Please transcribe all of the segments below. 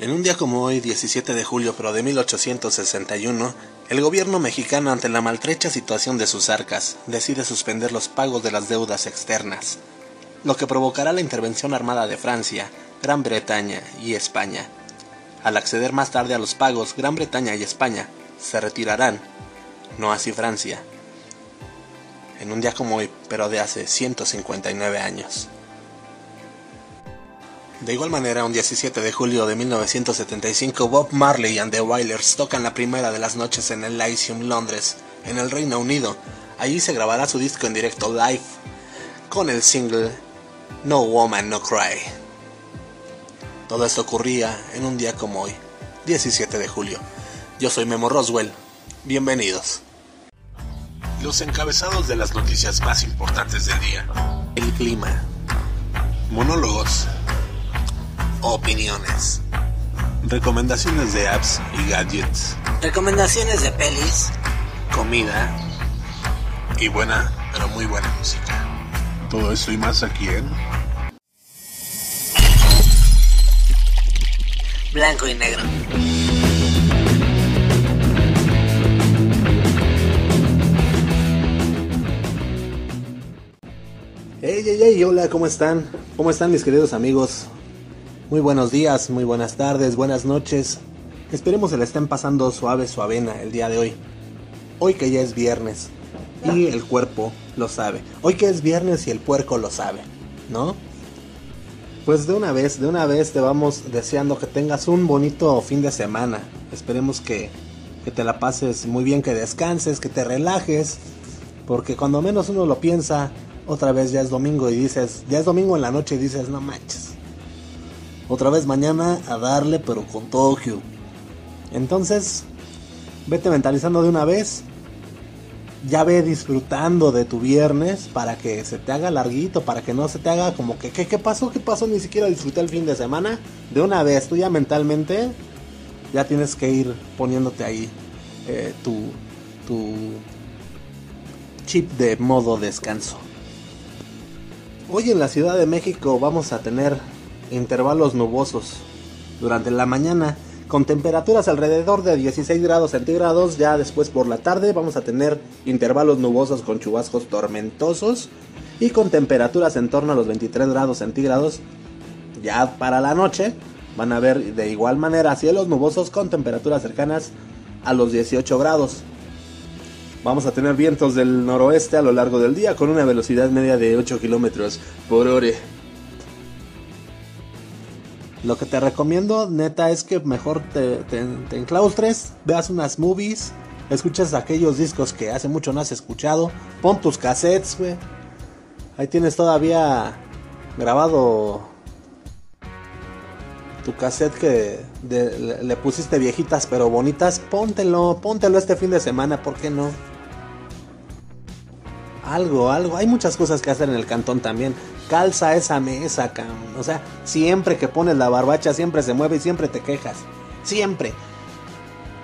En un día como hoy, 17 de julio pero de 1861, el gobierno mexicano ante la maltrecha situación de sus arcas decide suspender los pagos de las deudas externas, lo que provocará la intervención armada de Francia, Gran Bretaña y España. Al acceder más tarde a los pagos, Gran Bretaña y España se retirarán, no así Francia, en un día como hoy, pero de hace 159 años. De igual manera, un 17 de julio de 1975, Bob Marley and the Wailers tocan la primera de las noches en el Lyceum, Londres, en el Reino Unido. Allí se grabará su disco en directo live con el single No Woman No Cry. Todo esto ocurría en un día como hoy, 17 de julio. Yo soy Memo Roswell. Bienvenidos. Los encabezados de las noticias más importantes del día. El clima. Monólogos opiniones, recomendaciones de apps y gadgets, recomendaciones de pelis, comida y buena, pero muy buena música. Todo eso y más aquí en Blanco y Negro. Hey, hey, hey, hola, ¿cómo están? ¿Cómo están mis queridos amigos? Muy buenos días, muy buenas tardes, buenas noches. Esperemos se la estén pasando suave, suavena el día de hoy. Hoy que ya es viernes y el cuerpo lo sabe. Hoy que es viernes y el puerco lo sabe, ¿no? Pues de una vez, de una vez te vamos deseando que tengas un bonito fin de semana. Esperemos que, que te la pases muy bien, que descanses, que te relajes. Porque cuando menos uno lo piensa, otra vez ya es domingo y dices, ya es domingo en la noche y dices, no manches otra vez mañana a darle, pero con Tokio. Entonces, vete mentalizando de una vez. Ya ve disfrutando de tu viernes para que se te haga larguito, para que no se te haga como que, ¿qué, pasó? ¿Qué pasó? Ni siquiera disfruté el fin de semana. De una vez, tú ya mentalmente, ya tienes que ir poniéndote ahí eh, tu, tu chip de modo descanso. Hoy en la Ciudad de México vamos a tener intervalos nubosos durante la mañana con temperaturas alrededor de 16 grados centígrados. Ya después por la tarde vamos a tener intervalos nubosos con chubascos tormentosos y con temperaturas en torno a los 23 grados centígrados. Ya para la noche van a ver de igual manera cielos nubosos con temperaturas cercanas a los 18 grados. Vamos a tener vientos del noroeste a lo largo del día con una velocidad media de 8 kilómetros por hora. Lo que te recomiendo, neta, es que mejor te, enclaustres, veas unas movies, escuches aquellos discos que hace mucho no has escuchado, pon tus cassettes, güey. Ahí tienes todavía grabado tu cassette que le, pusiste viejitas pero bonitas. Póntelo, póntelo este fin de semana, ¿por qué no? Algo, algo. Hay muchas cosas que hacer en el cantón también calza esa mesa, cabrón. O sea, siempre que pones la barbacha, siempre se mueve y siempre te quejas. Siempre.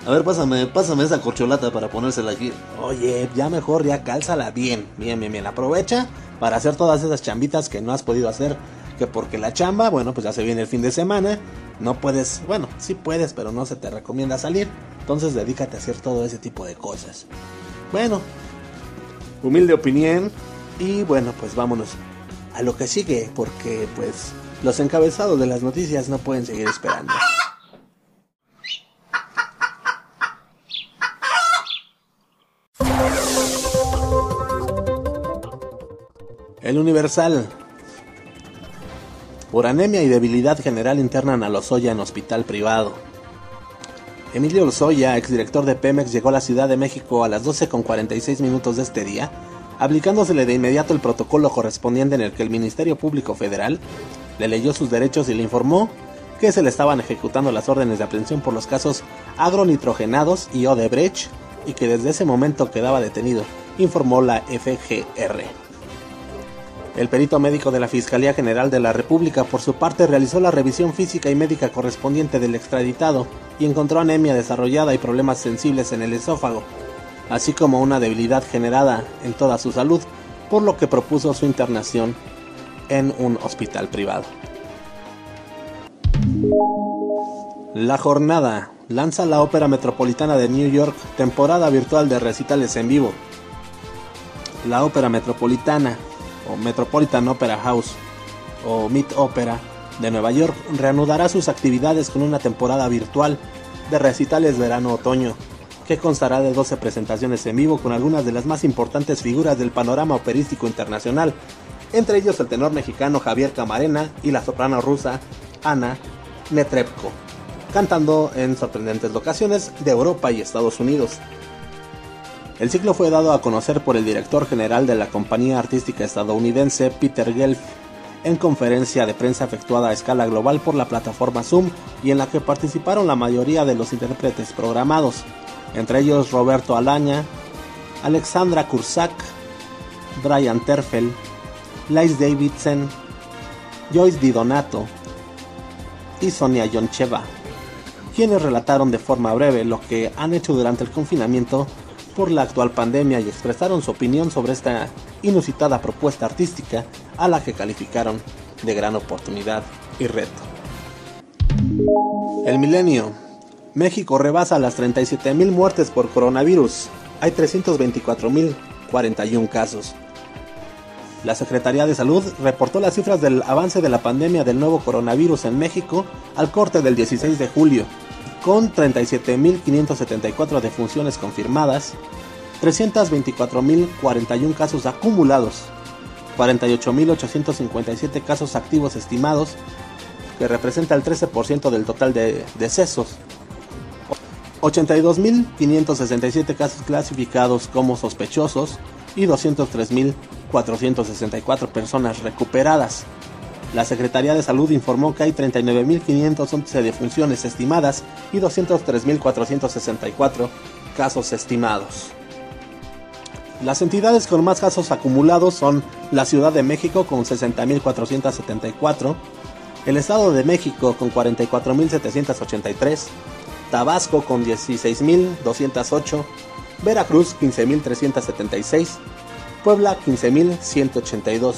A ver, pásame, pásame esa corcholata para ponérsela aquí. Oye, ya mejor, ya cálzala bien, bien, bien, bien. Aprovecha para hacer todas esas chambitas que no has podido hacer. Que porque la chamba, bueno, pues ya se viene el fin de semana. No puedes, bueno, sí puedes, pero no se te recomienda salir. Entonces dedícate a hacer todo ese tipo de cosas. Bueno, humilde opinión. Y bueno, pues vámonos a lo que sigue, porque pues los encabezados de las noticias no pueden seguir esperando. El Universal. Por anemia y debilidad general internan a Lozoya en hospital privado. Emilio Lozoya, exdirector de Pemex, llegó a la Ciudad de México a las 12.46 minutos de este día aplicándosele de inmediato el protocolo correspondiente en el que el Ministerio Público Federal le leyó sus derechos y le informó que se le estaban ejecutando las órdenes de aprehensión por los casos agronitrogenados y Odebrecht y que desde ese momento quedaba detenido, informó la FGR. El perito médico de la Fiscalía General de la República, por su parte, realizó la revisión física y médica correspondiente del extraditado y encontró anemia desarrollada y problemas sensibles en el esófago, así como una debilidad generada en toda su salud, por lo que propuso su internación en un hospital privado. La jornada lanza la Ópera Metropolitana de New York temporada virtual de recitales en vivo. La Ópera Metropolitana o Metropolitan Opera House o Mid Opera de Nueva York reanudará sus actividades con una temporada virtual de recitales verano-otoño que constará de 12 presentaciones en vivo con algunas de las más importantes figuras del panorama operístico internacional, entre ellos el tenor mexicano Javier Camarena y la soprano rusa Ana Netrebko cantando en sorprendentes locaciones de Europa y Estados Unidos. El ciclo fue dado a conocer por el director general de la compañía artística estadounidense Peter Gelf en conferencia de prensa efectuada a escala global por la plataforma Zoom y en la que participaron la mayoría de los intérpretes programados, entre ellos Roberto Alaña, Alexandra Kursak, Brian Terfel, Lais Davidson, Joyce Di Donato y Sonia Yoncheva quienes relataron de forma breve lo que han hecho durante el confinamiento por la actual pandemia y expresaron su opinión sobre esta inusitada propuesta artística a la que calificaron de gran oportunidad y reto. El milenio. México rebasa las 37.000 muertes por coronavirus. Hay 324.041 casos. La Secretaría de Salud reportó las cifras del avance de la pandemia del nuevo coronavirus en México al corte del 16 de julio, con 37.574 defunciones confirmadas, 324.041 casos acumulados, 48.857 casos activos estimados, que representa el 13% del total de decesos, 82.567 casos clasificados como sospechosos y 203.464 personas recuperadas. La Secretaría de Salud informó que hay 39.511 defunciones estimadas y 203.464 casos estimados. Las entidades con más casos acumulados son la Ciudad de México con 60.474, el Estado de México con 44.783, Tabasco con 16.208, Veracruz 15.376, Puebla 15.182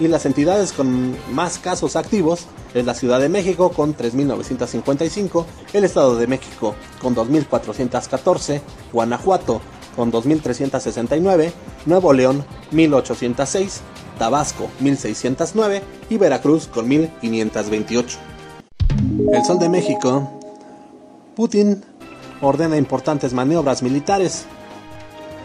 y las entidades con más casos activos es la Ciudad de México con 3.955, el Estado de México con 2.414, Guanajuato con 2.369, Nuevo León 1.806, Tabasco 1.609 y Veracruz con 1.528. El Sol de México, Putin ordena importantes maniobras militares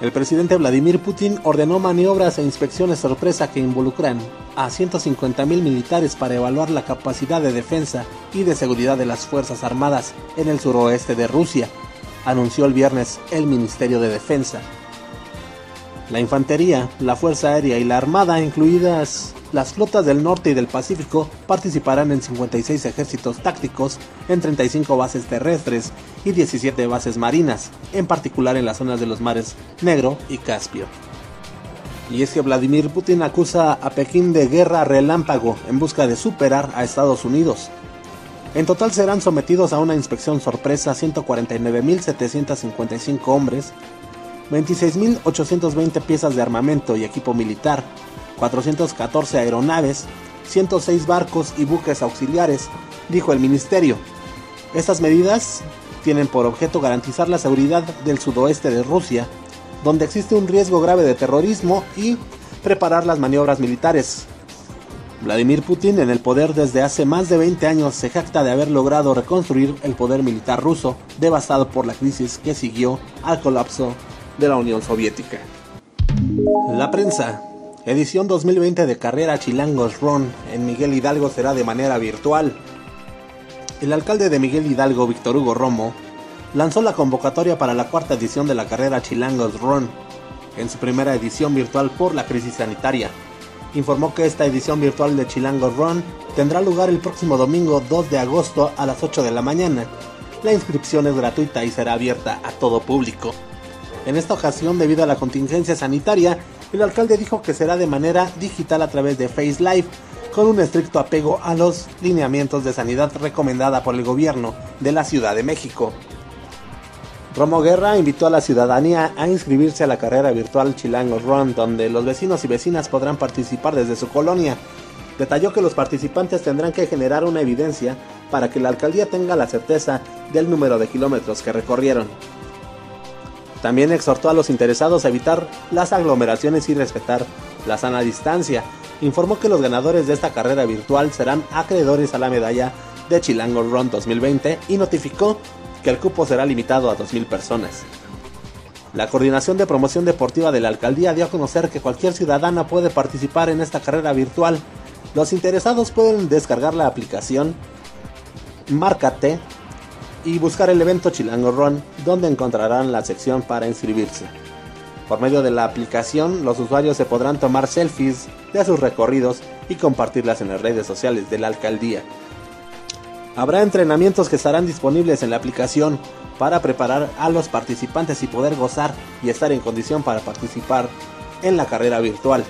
el presidente Vladimir Putin ordenó maniobras e inspecciones sorpresa que involucran a 150.000 militares para evaluar la capacidad de defensa y de seguridad de las Fuerzas Armadas en el suroeste de Rusia, anunció el viernes el Ministerio de Defensa. La infantería, la Fuerza Aérea y la Armada, incluidas las flotas del norte y del Pacífico, participarán en 56 ejércitos tácticos en 35 bases terrestres y 17 bases marinas, en particular en las zonas de los mares Negro y Caspio. Y es que Vladimir Putin acusa a Pekín de guerra relámpago en busca de superar a Estados Unidos. En total serán sometidos a una inspección sorpresa 149.755 hombres, 26.820 piezas de armamento y equipo militar, 414 aeronaves, 106 barcos y buques auxiliares, dijo el ministerio. Estas medidas tienen por objeto garantizar la seguridad del sudoeste de Rusia, donde existe un riesgo grave de terrorismo y preparar las maniobras militares. Vladimir Putin, en el poder desde hace más de 20 años, se jacta de haber logrado reconstruir el poder militar ruso, devastado por la crisis que siguió al colapso de la Unión Soviética. La prensa. Edición 2020 de Carrera Chilangos Run en Miguel Hidalgo será de manera virtual. El alcalde de Miguel Hidalgo, Víctor Hugo Romo, lanzó la convocatoria para la cuarta edición de la carrera Chilangos Run, en su primera edición virtual por la crisis sanitaria. Informó que esta edición virtual de Chilangos Run tendrá lugar el próximo domingo 2 de agosto a las 8 de la mañana. La inscripción es gratuita y será abierta a todo público. En esta ocasión, debido a la contingencia sanitaria, el alcalde dijo que será de manera digital a través de Face Live, con un estricto apego a los lineamientos de sanidad recomendada por el gobierno de la Ciudad de México. Romo Guerra invitó a la ciudadanía a inscribirse a la carrera virtual Chilango Run, donde los vecinos y vecinas podrán participar desde su colonia. Detalló que los participantes tendrán que generar una evidencia para que la alcaldía tenga la certeza del número de kilómetros que recorrieron. También exhortó a los interesados a evitar las aglomeraciones y respetar la sana distancia. Informó que los ganadores de esta carrera virtual serán acreedores a la medalla de Chilango Run 2020 y notificó que el cupo será limitado a 2.000 personas. La Coordinación de Promoción Deportiva de la Alcaldía dio a conocer que cualquier ciudadana puede participar en esta carrera virtual. Los interesados pueden descargar la aplicación Márcate y buscar el evento Chilango Run, donde encontrarán la sección para inscribirse. Por medio de la aplicación, los usuarios se podrán tomar selfies de sus recorridos y compartirlas en las redes sociales de la alcaldía. Habrá entrenamientos que estarán disponibles en la aplicación para preparar a los participantes y poder gozar y estar en condición para participar en la carrera virtual.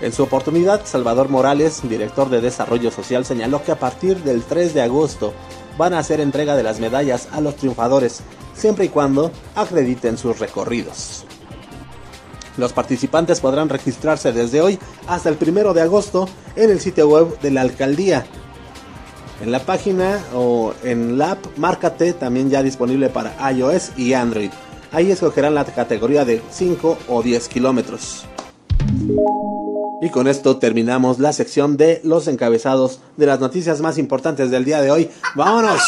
En su oportunidad, Salvador Morales, director de Desarrollo Social, señaló que a partir del 3 de agosto van a hacer entrega de las medallas a los triunfadores, siempre y cuando acrediten sus recorridos. Los participantes podrán registrarse desde hoy hasta el 1 de agosto en el sitio web de la alcaldía en la página o en la app Márcate también ya disponible para iOS y Android. Ahí escogerán la categoría de 5 o 10 kilómetros. Y con esto terminamos la sección de los encabezados de las noticias más importantes del día de hoy. ¡Vámonos!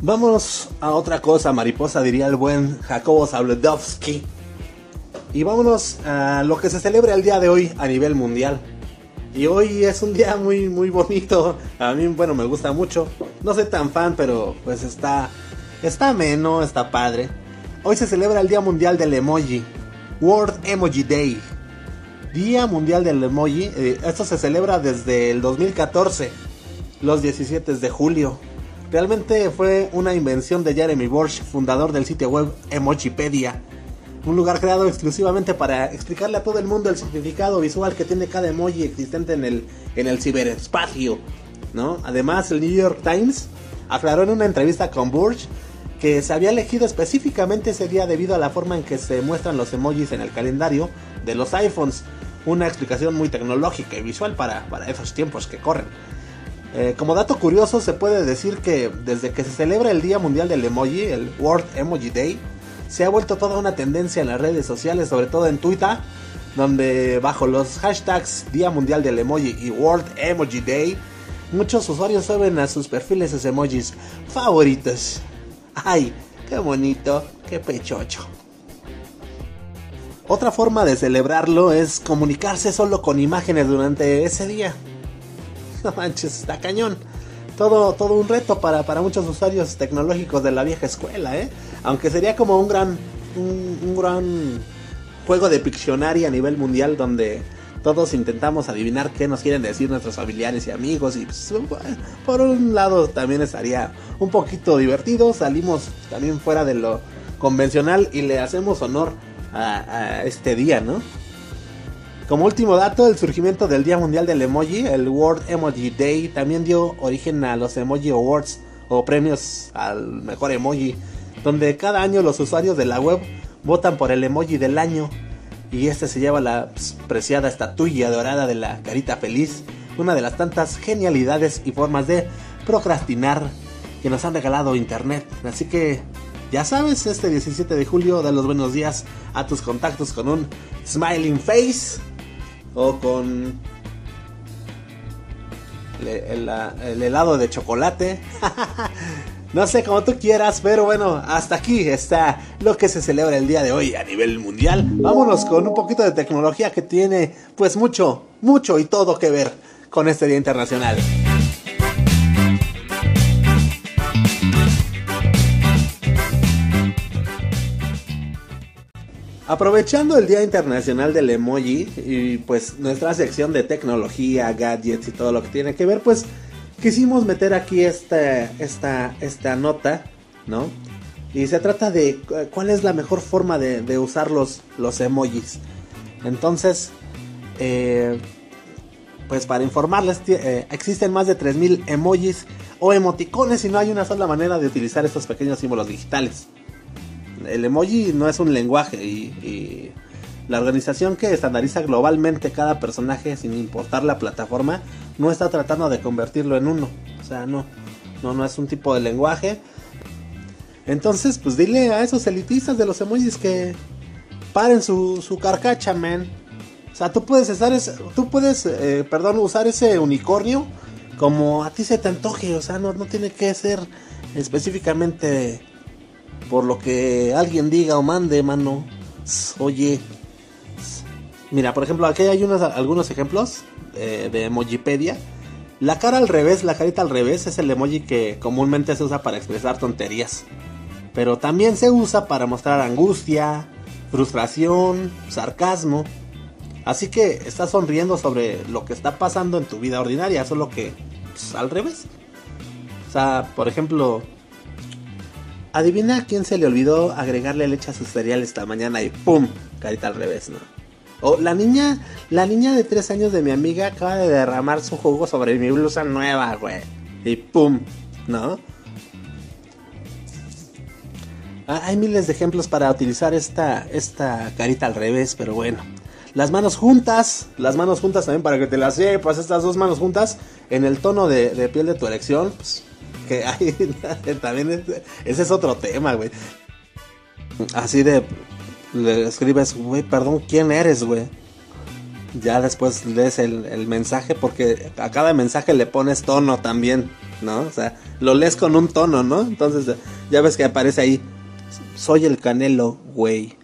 Vámonos a otra cosa, mariposa, diría el buen Jacobo Zabludovsky. Y vámonos a lo que se celebra el día de hoy a nivel mundial. Y hoy es un día muy, muy bonito. A mí, bueno, me gusta mucho. No soy tan fan, pero pues está, está ameno, está padre. Hoy se celebra el Día Mundial del Emoji. World Emoji Day. Día Mundial del Emoji. Eh, esto se celebra desde el 2014, los 17 de julio. Realmente fue una invención de Jeremy Borsch, fundador del sitio web Emojipedia, un lugar creado exclusivamente para explicarle a todo el mundo el significado visual que tiene cada emoji existente en el, en el ciberespacio. ¿no? Además, el New York Times aclaró en una entrevista con Borsch que se había elegido específicamente ese día debido a la forma en que se muestran los emojis en el calendario de los iPhones. Una explicación muy tecnológica y visual para, para esos tiempos que corren. Eh, como dato curioso, se puede decir que desde que se celebra el Día Mundial del Emoji, el World Emoji Day, se ha vuelto toda una tendencia en las redes sociales, sobre todo en Twitter, donde bajo los hashtags Día Mundial del Emoji y World Emoji Day, muchos usuarios suben a sus perfiles sus emojis favoritos. ¡Ay, qué bonito, qué pechocho! Otra forma de celebrarlo es comunicarse solo con imágenes durante ese día. No manches, está cañón. Todo, todo un reto para, muchos usuarios tecnológicos de la vieja escuela, ¿eh? Aunque sería como un gran, un, gran juego de Pictionary a nivel mundial donde todos intentamos adivinar qué nos quieren decir nuestros familiares y amigos y pues, por un lado también estaría un poquito divertido, salimos también fuera de lo convencional y le hacemos honor a este día, ¿no? Como último dato, el surgimiento del Día Mundial del Emoji, el World Emoji Day, también dio origen a los Emoji Awards o premios al mejor emoji, donde cada año los usuarios de la web votan por el emoji del año y este se lleva la preciada estatuilla dorada de la carita feliz, una de las tantas genialidades y formas de procrastinar que nos han regalado internet. Así que ya sabes, este 17 de julio da los buenos días a tus contactos con un smiling face o con el, helado de chocolate. no sé, como tú quieras, pero bueno, hasta aquí está lo que se celebra el día de hoy a nivel mundial. Vámonos con un poquito de tecnología que tiene pues mucho, mucho y todo que ver con este Día Internacional. Aprovechando el Día Internacional del Emoji y pues nuestra sección de tecnología, gadgets y todo lo que tiene que ver, pues quisimos meter aquí esta, esta, esta nota, ¿no? Y se trata de cuál es la mejor forma de, usar los, los, emojis. Entonces, eh, pues para informarles, eh, existen más de 3.000 emojis o emoticones y no hay una sola manera de utilizar estos pequeños símbolos digitales. El emoji no es un lenguaje y, la organización que estandariza globalmente cada personaje sin importar la plataforma no está tratando de convertirlo en uno. O sea, no, no, no es un tipo de lenguaje. Entonces, pues dile a esos elitistas de los emojis que paren su, su carcacha, man. O sea, tú puedes usar ese, tú puedes, eh, perdón, usar ese unicornio como a ti se te antoje. O sea, no, no tiene que ser específicamente por lo que alguien diga o mande, mano. Oye, mira, por ejemplo, aquí hay unos, algunos ejemplos eh, de Emojipedia. La cara al revés, la carita al revés, es el emoji que comúnmente se usa para expresar tonterías. Pero también se usa para mostrar angustia, frustración, sarcasmo. Así que estás sonriendo sobre lo que está pasando en tu vida ordinaria, solo que pues, al revés. O sea, por ejemplo, adivina a quién se le olvidó agregarle leche a sus cereales esta mañana y ¡pum! Carita al revés, ¿no? O la niña, la niña de tres años de mi amiga acaba de derramar su jugo sobre mi blusa nueva, güey. Y ¡pum! ¿No? Ah, hay miles de ejemplos para utilizar esta, esta carita al revés, pero bueno. Las manos juntas, las manos juntas también para que te las sepas, estas dos manos juntas en el tono de, piel de tu elección, pues que hay también ese es otro tema, güey. Así de le escribes, güey, perdón, ¿quién eres, güey? Ya después lees el, el, mensaje porque a cada mensaje le pones tono también, ¿no? O sea, lo lees con un tono, ¿no? Entonces ya ves que aparece ahí, soy el canelo, güey.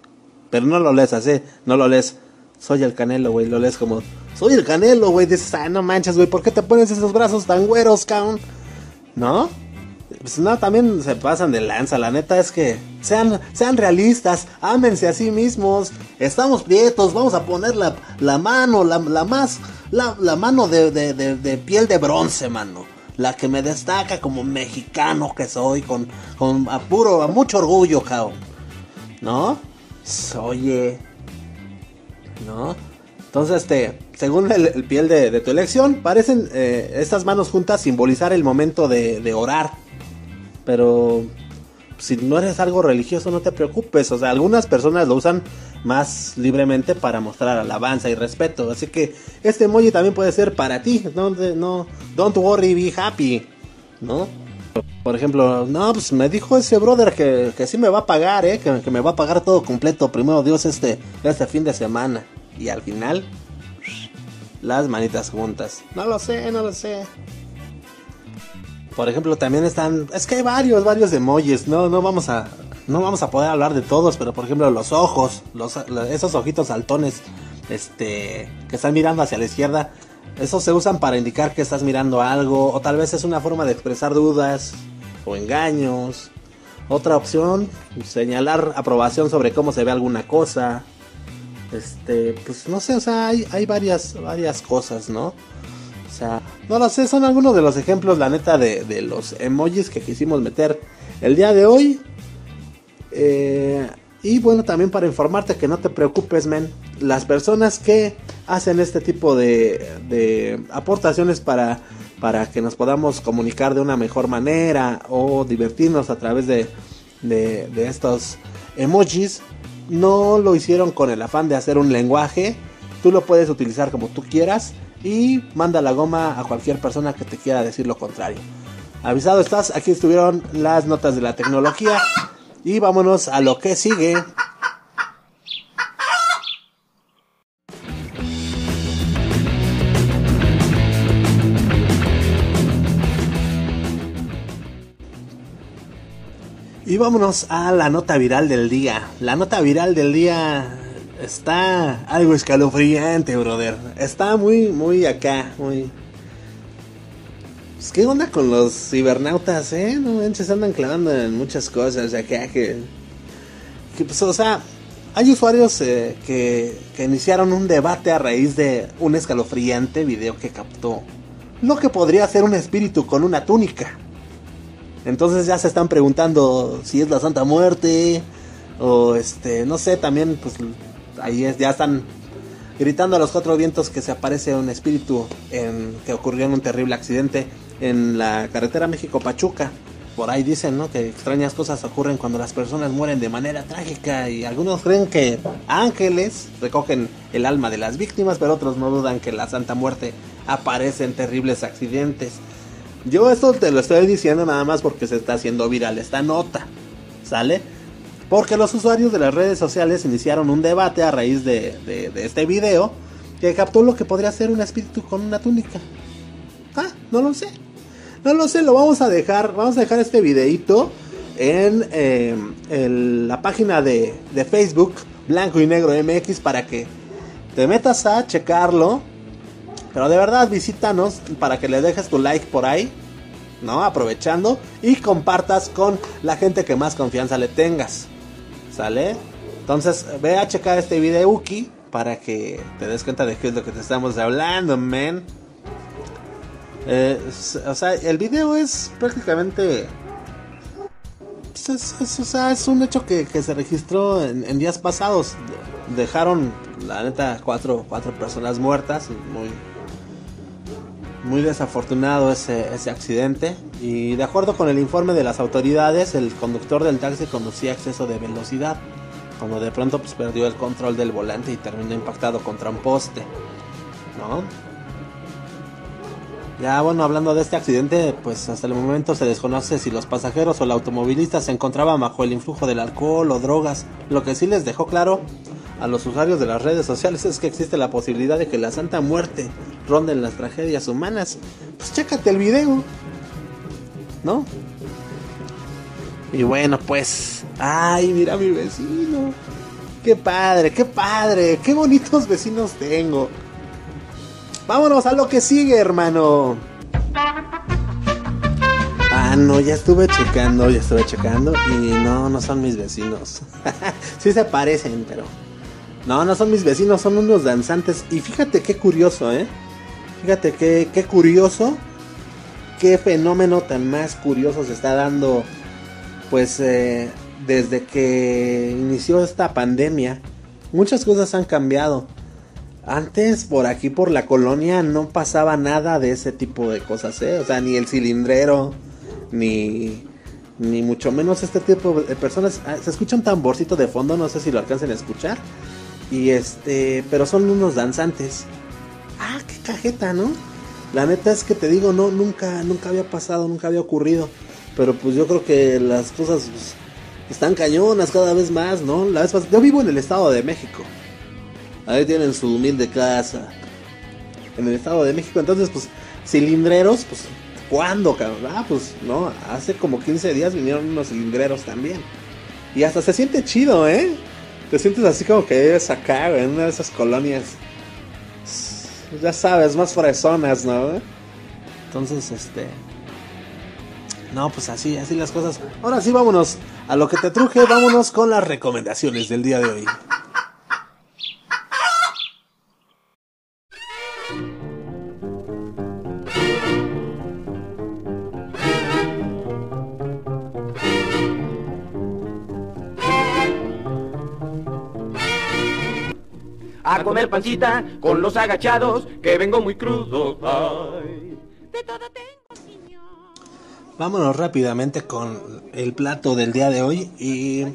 Pero no lo lees así, no lo lees, soy el canelo, güey. Lo lees como, soy el canelo, güey. Dices, ah, no manches, güey, ¿por qué te pones esos brazos tan güeros, cabrón? ¿No? Pues no, también se pasan de lanza. La neta es que sean, sean realistas, ámense a sí mismos. Estamos prietos, vamos a poner la, la mano, la, la más, la, la mano de, de, de, de piel de bronce, mano la que me destaca como mexicano que soy, con, con a a mucho orgullo, cabrón. ¿No? Oye. ¿No? Entonces, este, según el, piel de, tu elección, parecen eh, estas manos juntas simbolizar el momento de, de orar. Pero si no eres algo religioso, no te preocupes. O sea, algunas personas lo usan más libremente para mostrar alabanza y respeto. Así que este emoji también puede ser para ti. No, no, don't worry, be happy. ¿No? Por ejemplo, no, pues me dijo ese brother que, que sí me va a pagar, ¿eh? Que, me va a pagar todo completo. Primero Dios este, este fin de semana. Y al final, las manitas juntas. No lo sé, no lo sé. Por ejemplo, también están. Es que hay varios, varios emojis. No, no vamos a no vamos a poder hablar de todos, pero por ejemplo los ojos, los, esos ojitos saltones, este, que están mirando hacia la izquierda, esos se usan para indicar que estás mirando algo, o tal vez es una forma de expresar dudas o engaños. Otra opción, señalar aprobación sobre cómo se ve alguna cosa. Este, pues no sé, o sea, hay, hay varias, varias cosas, ¿no? Sea, no lo sé, son algunos de los ejemplos, la neta, de, de los emojis que quisimos meter el día de hoy. Eh, y bueno, también para informarte que no te preocupes, men. Las personas que hacen este tipo de, aportaciones para, para que nos podamos comunicar de una mejor manera o divertirnos a través de, de estos emojis, no lo hicieron con el afán de hacer un lenguaje. Tú lo puedes utilizar como tú quieras y manda la goma a cualquier persona que te quiera decir lo contrario. Avisado estás, aquí estuvieron las notas de la tecnología. Y vámonos a lo que sigue. Y vámonos a la nota viral del día. La nota viral del día está algo escalofriante, brother. Está muy, muy acá, muy, pues, ¿qué onda con los cibernautas, eh? No manches, andan clavando en muchas cosas acá que. que pues, o sea, hay usuarios eh, que, que iniciaron un debate a raíz de un escalofriante video que captó lo que podría ser un espíritu con una túnica. Entonces ya se están preguntando si es la Santa Muerte o este, no sé, también pues ahí es, ya están gritando a los cuatro vientos que se aparece un espíritu en, que ocurrió en un terrible accidente en la carretera México-Pachuca. Por ahí dicen, ¿no? Que extrañas cosas ocurren cuando las personas mueren de manera trágica y algunos creen que ángeles recogen el alma de las víctimas, pero otros no dudan que la Santa Muerte aparece en terribles accidentes. Yo esto te lo estoy diciendo nada más porque se está haciendo viral esta nota, ¿sale? Porque los usuarios de las redes sociales iniciaron un debate a raíz de, este video que captó lo que podría ser un espíritu con una túnica. Ah, no lo sé. No lo sé, lo vamos a dejar. Vamos a dejar este videito en, eh, la página de, de, Facebook, Blanco y Negro MX, para que te metas a checarlo. Pero de verdad, visítanos para que le dejes tu like por ahí. ¿No? Aprovechando. Y compartas con la gente que más confianza le tengas. ¿Sale? Entonces, ve a checar este video, Uki para que te des cuenta de qué es lo que te estamos hablando, man. Eh, o sea, el video es prácticamente... Pues es, o sea, es un hecho que, se registró en, días pasados. Dejaron, la neta, cuatro, cuatro personas muertas. Muy, muy desafortunado ese, ese accidente. Y de acuerdo con el informe de las autoridades, el conductor del taxi conducía a exceso de velocidad cuando de pronto pues perdió el control del volante y terminó impactado contra un poste, ¿no? Ya bueno, hablando de este accidente, pues hasta el momento se desconoce si los pasajeros o el automovilista se encontraban bajo el influjo del alcohol o drogas. Lo que sí les dejó claro a los usuarios de las redes sociales es que existe la posibilidad de que la Santa Muerte ronde en las tragedias humanas. Pues chécate el video, ¿no? Y bueno, pues, ay, mira mi vecino. Qué padre, qué padre, qué bonitos vecinos tengo. Vámonos a lo que sigue, hermano. Ah, no, ya estuve checando, ya estuve checando y no, no son mis vecinos. sí se parecen, pero no, no son mis vecinos, son unos danzantes. Y fíjate qué curioso, ¿eh? Fíjate qué, qué curioso, qué fenómeno tan más curioso se está dando pues eh, desde que inició esta pandemia, muchas cosas han cambiado. Antes por aquí por la colonia no pasaba nada de ese tipo de cosas, ¿eh? O sea, ni el cilindrero, ni, ni mucho menos este tipo de personas. Ah, se escucha un tamborcito de fondo, no sé si lo alcancen a escuchar. Y este, pero son unos danzantes. Ah, qué cajeta, ¿no? La neta es que te digo, no, nunca, nunca había pasado, nunca había ocurrido. Pero pues yo creo que las cosas pues, están cañonas cada vez más, ¿no? La vez yo vivo en el Estado de México. Ahí tienen su humilde casa. En el Estado de México. Entonces, pues, cilindreros, pues, ¿cuándo, cabrón? Ah, pues, no, hace como 15 días vinieron unos cilindreros también. Y hasta se siente chido, ¿eh? Te sientes así como que eres acá, en una de esas colonias. Ya sabes, más fresonas, ¿no? Entonces, este. No, pues así, así las cosas. Ahora sí, vámonos a lo que te truje, vámonos con las recomendaciones del día de hoy. Comer pancita con los agachados, que vengo muy crudo. Ay. De todo Vámonos rápidamente con el plato del día de hoy y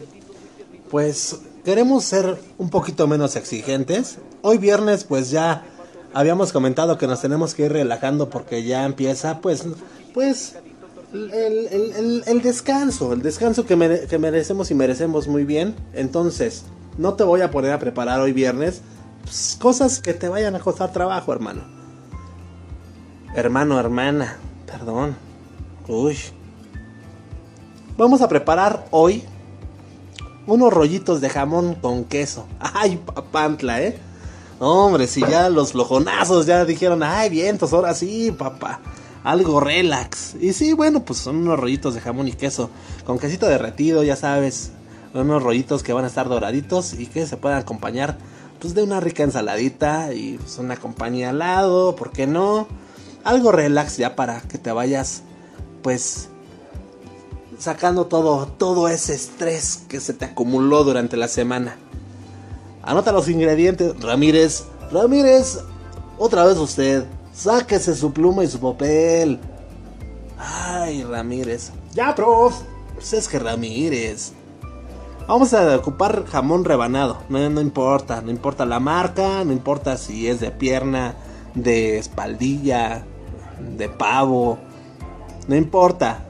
pues queremos ser un poquito menos exigentes. Hoy viernes pues ya habíamos comentado que nos tenemos que ir relajando porque ya empieza pues pues el, descanso, el descanso que, merecemos y merecemos muy bien. Entonces, no te voy a poner a preparar hoy viernes pues, cosas que te vayan a costar trabajo, hermano. Hermano, hermana, perdón. Uy. Vamos a preparar hoy unos rollitos de jamón con queso. Ay, papantla, ¿eh? Hombre, si ya los flojonazos ya dijeron, ay, vientos, ahora sí, papá. Algo relax. Y sí, bueno, pues son unos rollitos de jamón y queso. Con quesito derretido, ya sabes. Unos rollitos que van a estar doraditos y que se puedan acompañar pues de una rica ensaladita y pues una compañía al lado, ¿por qué no? Algo relax ya para que te vayas pues sacando todo, todo ese estrés que se te acumuló durante la semana. Anota los ingredientes, Ramírez, Ramírez, otra vez usted, sáquese su pluma y su papel. Ay, Ramírez. Ya, prof. Pues es que Ramírez. Vamos a ocupar jamón rebanado. No, importa. No importa la marca. No importa si es de pierna, de espaldilla, de pavo. No importa.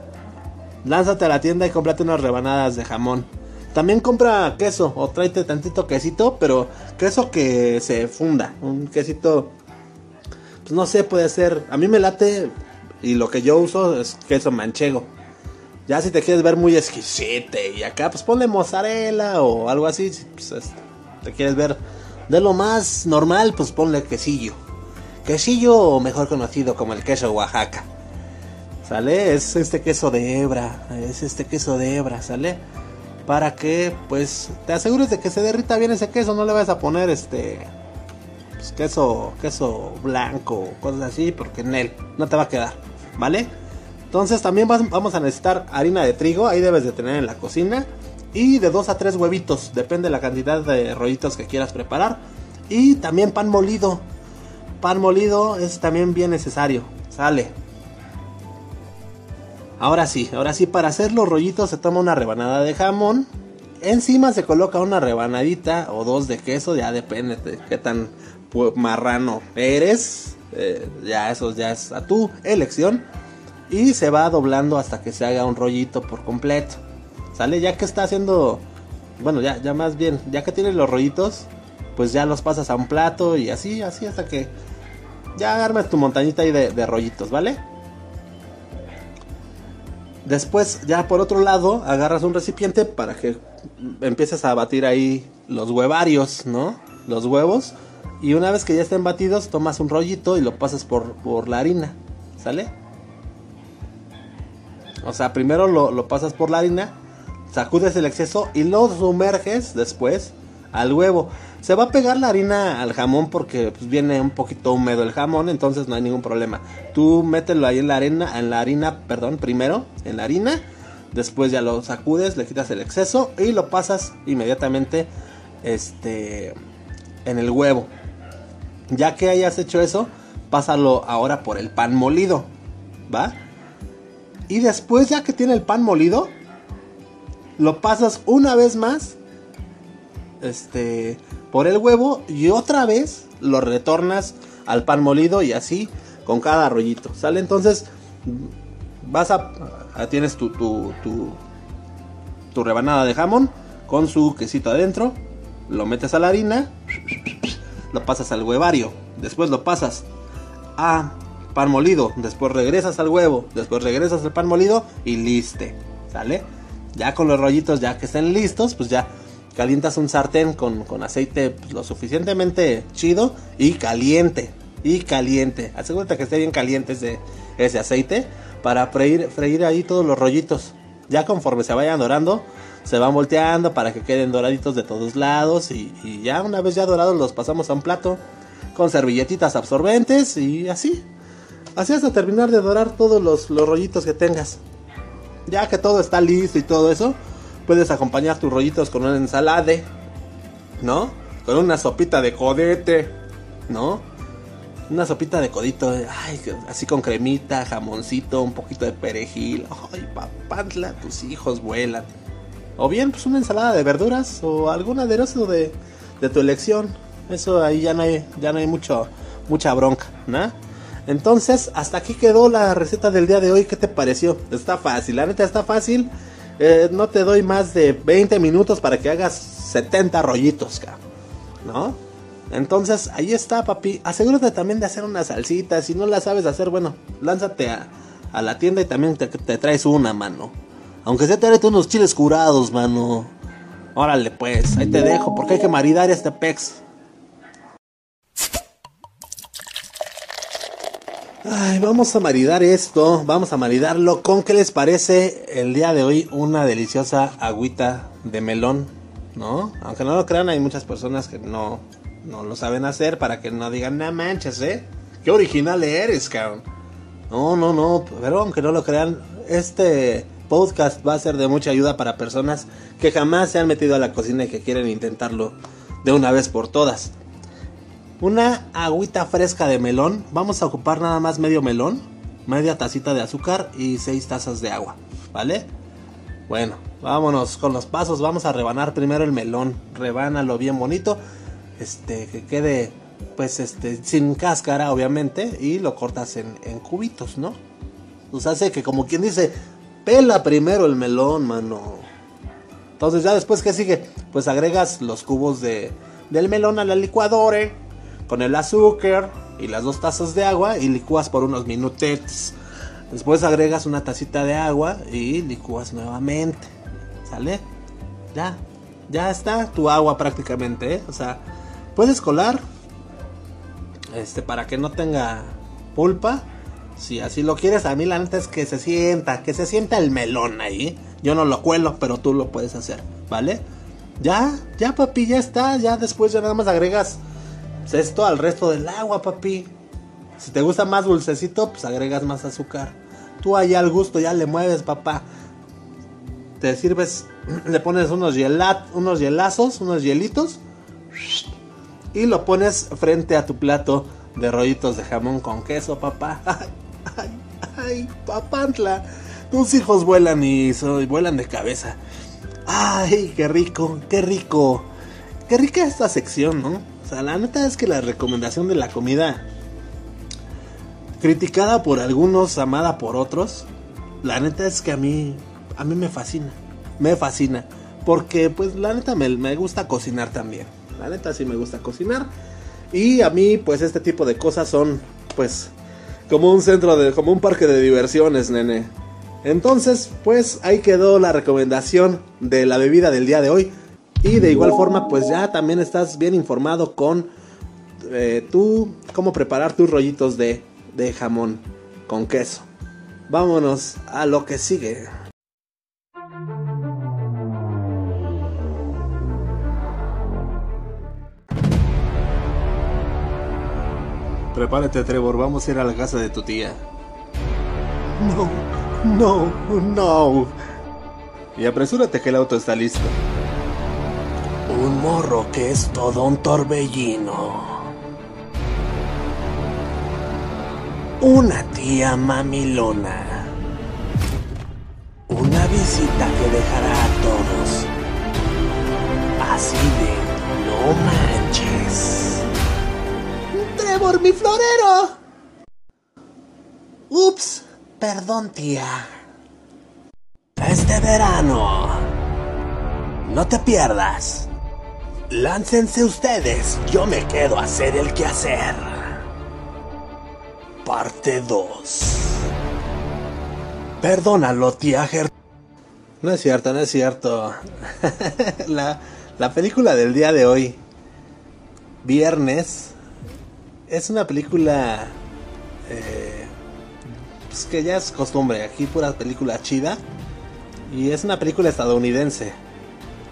Lánzate a la tienda y cómprate unas rebanadas de jamón. También compra queso o tráete tantito quesito, pero queso que se funda. Un quesito, pues no sé, puede ser. A mí me late y lo que yo uso es queso manchego. Ya si te quieres ver muy exquisite y acá, pues ponle mozzarella o algo así. Si, pues, es- te quieres ver de lo más normal, pues ponle quesillo. Quesillo, mejor conocido como el queso Oaxaca. ¿Sale? Es este queso de hebra. Es este queso de hebra, ¿sale? Para que, pues, te asegures de que se derrita bien ese queso. No le vayas a poner este. pues, queso, queso blanco, cosas así, porque en él no te va a quedar, ¿vale? Entonces también vamos a necesitar harina de trigo, ahí debes de tener en la cocina. Y de 2 a 3 huevitos, depende de la cantidad de rollitos que quieras preparar. Y también pan molido. Pan molido es también bien necesario, sale. Ahora sí, ahora sí, para hacer los rollitos se toma una rebanada de jamón. Encima se coloca una rebanadita o dos de queso, ya depende de qué tan marrano eres. Eh, ya eso ya es a tu elección. Y se va doblando hasta que se haga un rollito por completo. ¿Sale? Ya que está haciendo... Bueno, ya, ya más bien, ya que tienes los rollitos, pues ya los pasas a un plato y así, así hasta que ya armas tu montañita ahí de, de rollitos, ¿vale? Después, ya por otro lado, agarras un recipiente para que empieces a batir ahí los huevarios, ¿no? Los huevos. Y una vez que ya estén batidos, tomas un rollito y lo pasas por, por la harina, ¿sale? O sea, primero lo, lo pasas por la harina, sacudes el exceso y lo sumerges después al huevo. Se va a pegar la harina al jamón porque pues, viene un poquito húmedo el jamón, entonces no hay ningún problema. Tú mételo ahí en la arena, en la harina, perdón, primero en la harina, después ya lo sacudes, le quitas el exceso y lo pasas inmediatamente este en el huevo. Ya que hayas hecho eso, pásalo ahora por el pan molido, ¿va? Y después ya que tiene el pan molido, lo pasas una vez más este por el huevo y otra vez lo retornas al pan molido y así con cada rollito. ¿Sale? Entonces vas a, tienes tu, tu, tu, tu rebanada de jamón con su quesito adentro, lo metes a la harina, lo pasas al huevario, después lo pasas a pan molido, después regresas al huevo, después regresas al pan molido y liste, ¿sale? Ya con los rollitos ya que estén listos, pues ya calientas un sartén con, con aceite pues, lo suficientemente chido y caliente, y caliente. Asegúrate que esté bien caliente ese, ese aceite para freír, freír ahí todos los rollitos. Ya conforme se vayan dorando, se van volteando para que queden doraditos de todos lados y, y ya una vez ya dorados los pasamos a un plato con servilletitas absorbentes y así. Así hasta terminar de dorar todos los, los rollitos que tengas. Ya que todo está listo y todo eso, puedes acompañar tus rollitos con una ensalada, ¿no? Con una sopita de codete, ¿no? Una sopita de codito, ay, así con cremita, jamoncito, un poquito de perejil. Ay, papantla, tus hijos vuelan. O bien, pues una ensalada de verduras o algún aderezo de, de tu elección. Eso ahí ya no hay, ya no hay mucho, mucha bronca, ¿no? Entonces, hasta aquí quedó la receta del día de hoy. ¿Qué te pareció? Está fácil, la neta está fácil. Eh, no te doy más de 20 minutos para que hagas 70 rollitos. ¿No? Entonces, ahí está, papi. Asegúrate también de hacer una salsita. Si no la sabes hacer, bueno, lánzate a, la tienda y también te, te traes una, mano. Aunque sea tráete unos chiles curados, mano. Órale, pues, ahí te dejo, porque hay que maridar este pex. Ay, vamos a maridar esto, vamos a maridarlo con qué les parece el día de hoy una deliciosa agüita de melón, ¿no? Aunque no lo crean, hay muchas personas que no, no lo saben hacer para que no digan, no manches, ¿eh? Qué original eres, cabrón. No, no, no, pero aunque no lo crean, este podcast va a ser de mucha ayuda para personas que jamás se han metido a la cocina y que quieren intentarlo de una vez por todas. Una agüita fresca de melón. Vamos a ocupar nada más medio melón. media tacita de azúcar y 6 tazas de agua, ¿vale? Bueno, vámonos con los pasos. Vamos a rebanar primero el melón. Rebánalo bien bonito. Este, que quede, pues, este, sin cáscara, obviamente. Y lo cortas en, en cubitos, ¿no? Pues hace que, como quien dice, pela primero el melón, mano. Entonces, ya después, ¿qué sigue? Pues agregas los cubos de, del melón a la licuadora. Con el azúcar y las dos tazas de agua. Y licúas por unos minutos. Después agregas una tacita de agua y licúas nuevamente. ¿Sale? Ya. Ya está tu agua prácticamente, ¿eh? O sea, puedes colar. Este, para que no tenga pulpa. Si así lo quieres, a mí la neta es que se sienta, que se sienta el melón ahí. Yo no lo cuelo, pero tú lo puedes hacer, ¿vale? Ya, ya papi, ya está. Ya después ya nada más agregas esto al resto del agua, papi. Si te gusta más dulcecito, pues agregas más azúcar. Tú allá al gusto ya le mueves, papá. Te sirves, le pones unos, hielat, unos hielazos, unos hielitos. Y lo pones frente a tu plato de rollitos de jamón con queso, papá. Ay, ay, ay, papantla. Tus hijos vuelan y vuelan de cabeza. Ay, qué rico, qué rico. Qué rica esta sección, ¿no? O sea, la neta es que la recomendación de la comida criticada por algunos, amada por otros, la neta es que a mí, a mí me fascina, me fascina, porque pues la neta me, me gusta cocinar también, la neta sí me gusta cocinar, y a mí pues este tipo de cosas son pues como un centro de, como un parque de diversiones, nene. Entonces, pues ahí quedó la recomendación de la bebida del día de hoy. Y de igual forma, pues ya también estás bien informado con eh, tú, cómo preparar tus rollitos de de jamón con queso. Vámonos a lo que sigue. Prepárate, Trevor, vamos a ir a la casa de tu tía. No, no, no. Y apresúrate que el auto está listo. Un morro que es todo un torbellino. Una tía mamilona. Una visita que dejará a todos. Así de no manches. Trevor, mi florero. Ups, perdón tía. Este verano. No te pierdas. Láncense ustedes, yo me quedo a hacer el quehacer parte 2. Perdónalo, tía No es cierto, no es cierto. la, la película del día de hoy, Viernes, es una película eh, pues que ya es costumbre. Aquí pura película chida. Y es una película estadounidense.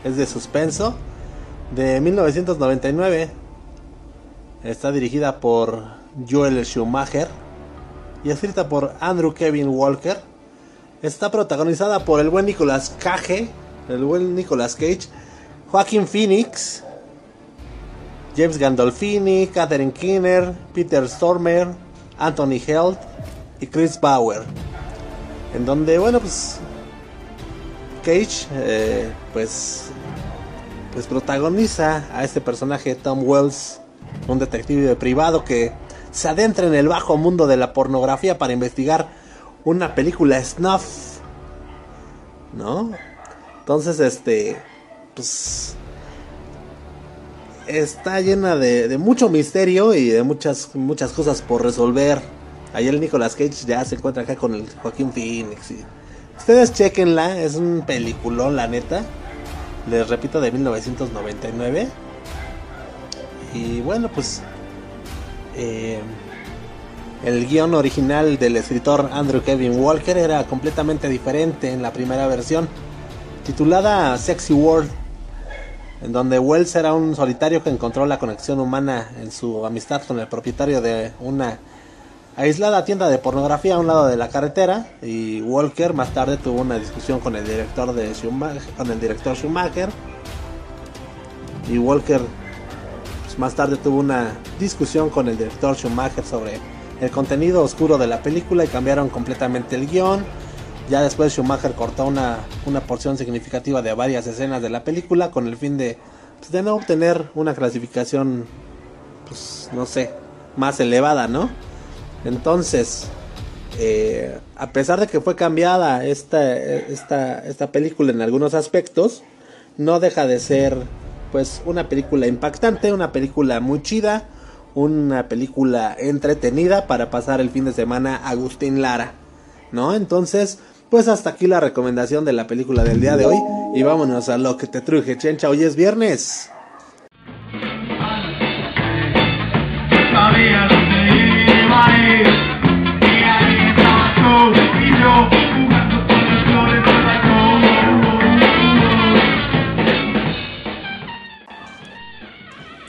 Es de suspenso. De 1999. Está dirigida por Joel Schumacher y escrita por Andrew Kevin Walker. Está protagonizada por el buen Nicolas Cage, el buen Nicolas Cage, Joaquin Phoenix, James Gandolfini, Catherine Keener, Peter Stormer, Anthony Held y Chris Bauer. En donde, bueno, pues Cage, eh, pues, pues protagoniza a este personaje Tom Wells, un detective privado que se adentra en el bajo mundo de la pornografía para investigar una película snuff. ¿No? Entonces, este, pues, está llena de, mucho misterio y de muchas, muchas cosas por resolver. Ahí el Nicolas Cage ya se encuentra acá con el Joaquín Phoenix. ustedes chequenla, es un peliculón, la neta. Les repito, de 1999. Y bueno, pues eh, el guion original del escritor Andrew Kevin Walker era completamente diferente en la primera versión, titulada Sexy World, en donde Wells era un solitario que encontró la conexión humana en su amistad con el propietario de una aislada tienda de pornografía a un lado de la carretera y Walker más tarde tuvo una discusión con el director de con el director Schumacher y Walker más tarde tuvo una discusión con el director Schumacher sobre el contenido oscuro de la película y cambiaron completamente el guion. Ya después Schumacher cortó una, una porción significativa de varias escenas de la película con el fin de, pues, de no obtener una clasificación, pues no sé, más elevada, ¿no? Entonces, eh, a pesar de que fue cambiada esta, esta, esta película en algunos aspectos, no deja de ser pues una película impactante, una película muy chida, una película entretenida para pasar el fin de semana Agustín Lara, ¿no? Entonces, pues hasta aquí la recomendación de la película del día de hoy y vámonos a lo que te truje, chencha, hoy es viernes.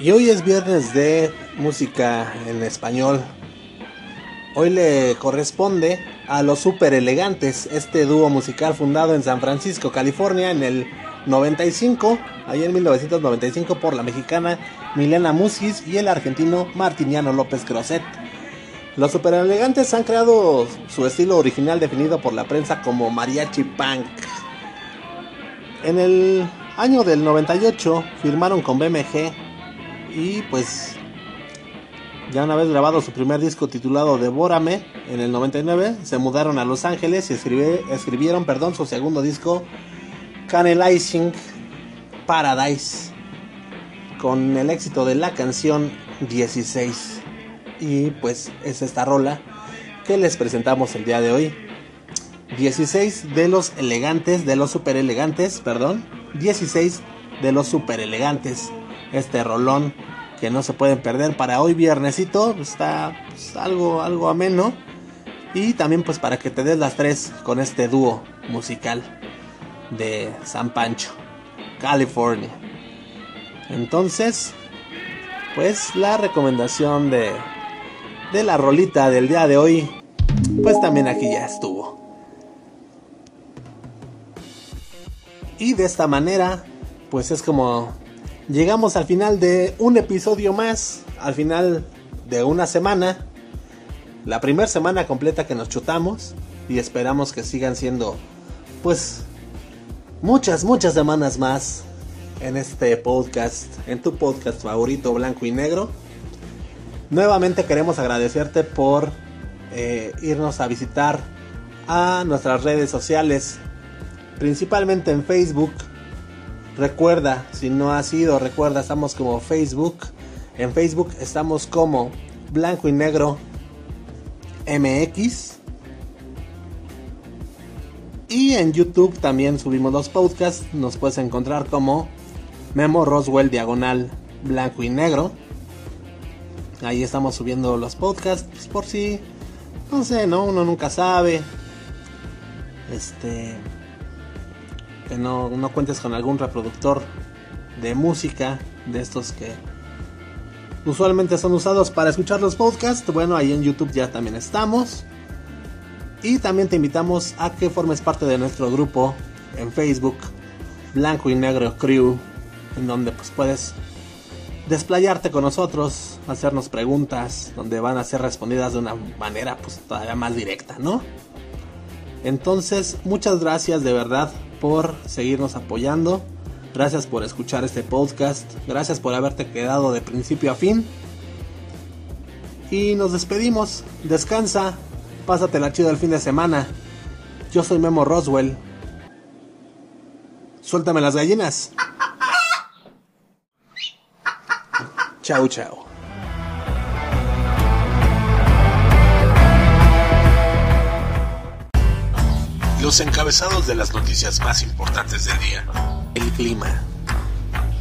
Y hoy es viernes de música en español. Hoy le corresponde a los Super Elegantes, este dúo musical fundado en San Francisco, California, en el 95, ahí en 1995, por la mexicana Milena Musis y el argentino Martiniano López Crosset. Los Super Elegantes han creado su estilo original definido por la prensa como mariachi punk. En el año del 98 firmaron con BMG y pues ya una vez grabado su primer disco titulado Devórame en el 99, se mudaron a Los Ángeles y escribieron perdón, su segundo disco Canelizing Paradise con el éxito de la canción 16. Y pues es esta rola que les presentamos el día de hoy. 16 de los elegantes, de los super elegantes, perdón. 16 de los super elegantes. Este rolón que no se pueden perder para hoy viernesito. Está pues, algo, algo ameno. Y también pues para que te des las tres con este dúo musical de San Pancho, California. Entonces, pues la recomendación de, de la rolita del día de hoy, pues también aquí ya estuvo. Y de esta manera, pues es como llegamos al final de un episodio más, al final de una semana, la primera semana completa que nos chutamos y esperamos que sigan siendo pues muchas, muchas semanas más en este podcast, en tu podcast favorito blanco y negro. Nuevamente queremos agradecerte por eh, irnos a visitar a nuestras redes sociales, principalmente en Facebook, Recuerda, si no ha sido, recuerda, estamos como Facebook. En Facebook estamos como Blanco y Negro MX. Y en YouTube también subimos los podcasts. Nos puedes encontrar como Memo Roswell Diagonal Blanco y Negro. Ahí estamos subiendo los podcasts pues, por si, no sé, no, uno nunca sabe. Este, que no, no cuentes con algún reproductor de música de estos que usualmente son usados para escuchar los podcasts, bueno, ahí en YouTube ya también estamos. Y también te invitamos a que formes parte de nuestro grupo en Facebook, Blanco y Negro Crew, en donde pues puedes desplayarte con nosotros, hacernos preguntas, donde van a ser respondidas de una manera pues todavía más directa, ¿no? Entonces, muchas gracias de verdad por seguirnos apoyando. Gracias por escuchar este podcast. Gracias por haberte quedado de principio a fin. Y nos despedimos. Descansa. Pásatela chido el fin de semana. Yo soy Memo Roswell. Suéltame las gallinas. Chao, chao. Los encabezados de las noticias más importantes del día. El clima.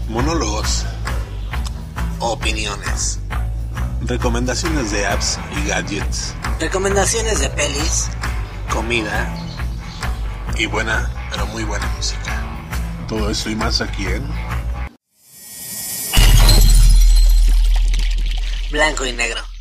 Monólogos. Opiniones. Recomendaciones de apps y gadgets. Recomendaciones de pelis. Comida. Y buena, pero muy buena música. Todo eso y más aquí en... Blanco y negro.